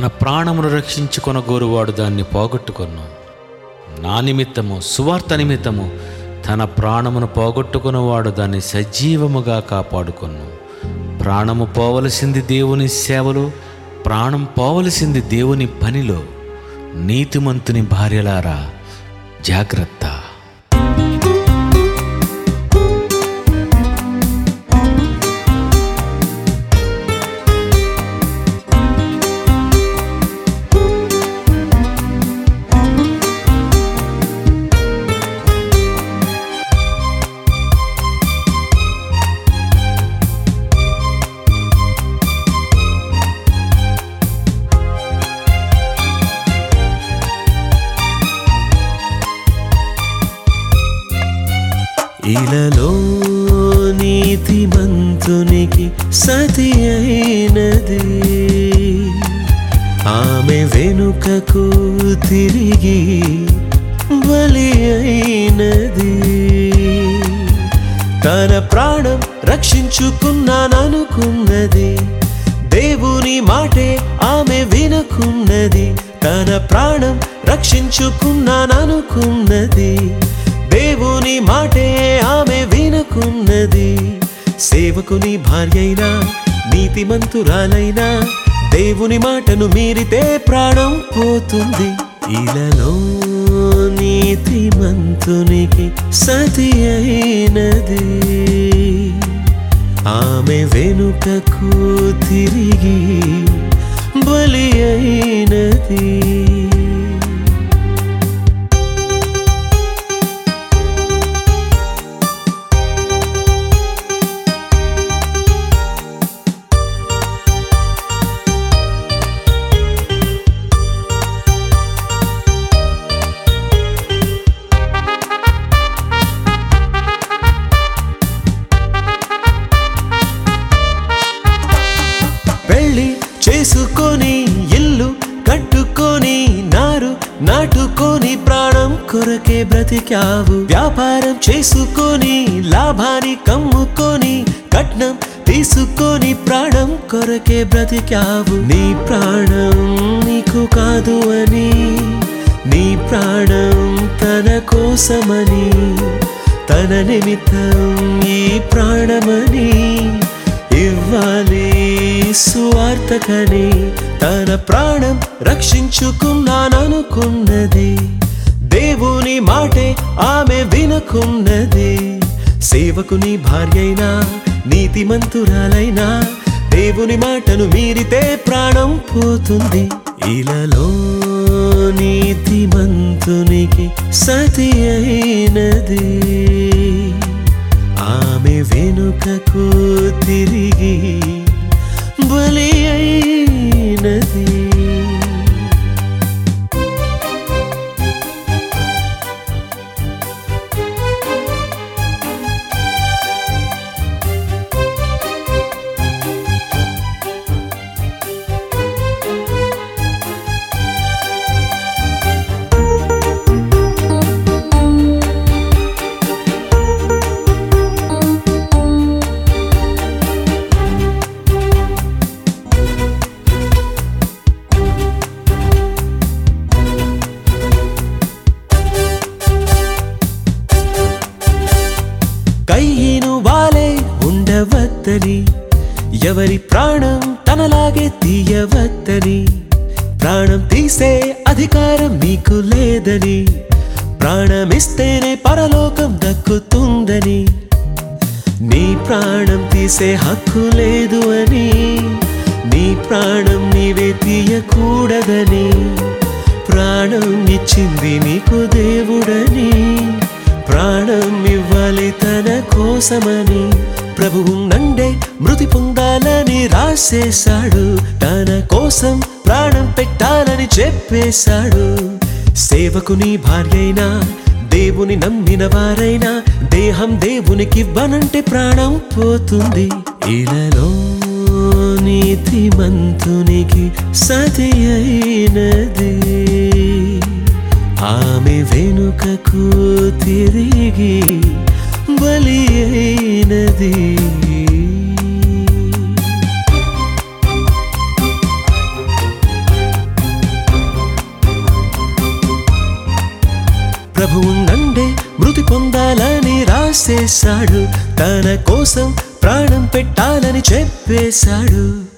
తన ప్రాణమును రక్షించుకొన గోరువాడు దాన్ని పోగొట్టుకొను నా నిమిత్తము సువార్త నిమిత్తము తన ప్రాణమును పోగొట్టుకున్నవాడు దాన్ని సజీవముగా కాపాడుకొను ప్రాణము పోవలసింది దేవుని సేవలో ప్రాణం పోవలసింది దేవుని పనిలో. నీతిమంతుని భార్యలారా జాగ్రత్త. ఇలలో నీతిమంతునికి సతి అయినది. ఆమె వెనుకకు తిరిగి బలి అయినది. తన ప్రాణం రక్షించుకున్నాననుకున్నది. దేవుని మాటే ఆమె వినకున్నది. తన ప్రాణం రక్షించుకున్నాననుకున్నది. దేవుని మాటే ఆమె వినుకున్నది. సేవకుని భార్యైనా నీతిమంతురాలైనా దేవుని మాటను మీరితే ప్రాణం పోతుంది. ఇలలో నీతిమంతునికి సతి అయినది. ఆమె వెనుకకు తిరిగి బలి అయినది. నాటుకొని ప్రాణం కొరకే బ్రతికావు. వ్యాపారం చేసుకొని లాభాన్ని కమ్ముకొని కట్నం తీసుకొని ప్రాణం కొరకే బ్రతికావు. నీ ప్రాణం నీకు కాదు అని నీ ప్రాణం తన కోసమని తన నిమిత్తం ఈ ప్రాణమని ఇవ్వాలి. సువార్తకని తన ప్రాణం రక్షించుకున్నాననుకున్నది. దేవుని మాటే ఆమె వినుకున్నది. సేవకుని భార్యైనా నీతిమంతురాలైనా దేవుని మాటను మీరితే ప్రాణం పోతుంది. ఇలలో నీతిమంతునికి సతి అయినది. ఆమె వెనుకకు తిరిగి బలి అయినది ఉండవద్దని ఎవరి ప్రాణం తనలాగే తీయవద్దని ప్రాణం తీసే అధికారం నీకు లేదని ప్రాణమిస్తేనే పరలోకం దక్కుతుందని నీ ప్రాణం తీసే హక్కు లేదు అని నీ ప్రాణం నీవే తీయకూడదని ప్రాణం ఇచ్చింది నీకు దేవుడని ప్రాణం ఇవ్వాలి తన కోసమని ప్రభువు నండే మృతి పొందాలని రాసేశాడు. తన కోసం ప్రాణం పెట్టాలని చెప్పేశాడు. సేవకుని భార్యైనా దేవుని నమ్మిన వారైనా దేహం దేవునికివ్వనంటే ప్రాణం పోతుంది. ఇలలో నీతిమంతునికి సతి అయినది ఆమె వెనుకకు తిరిగి ఉన్నది. ప్రభువుందండే మృతి పొందాలని రాసేశాడు. తన కోసం ప్రాణం పెట్టాలని చెప్పేశాడు.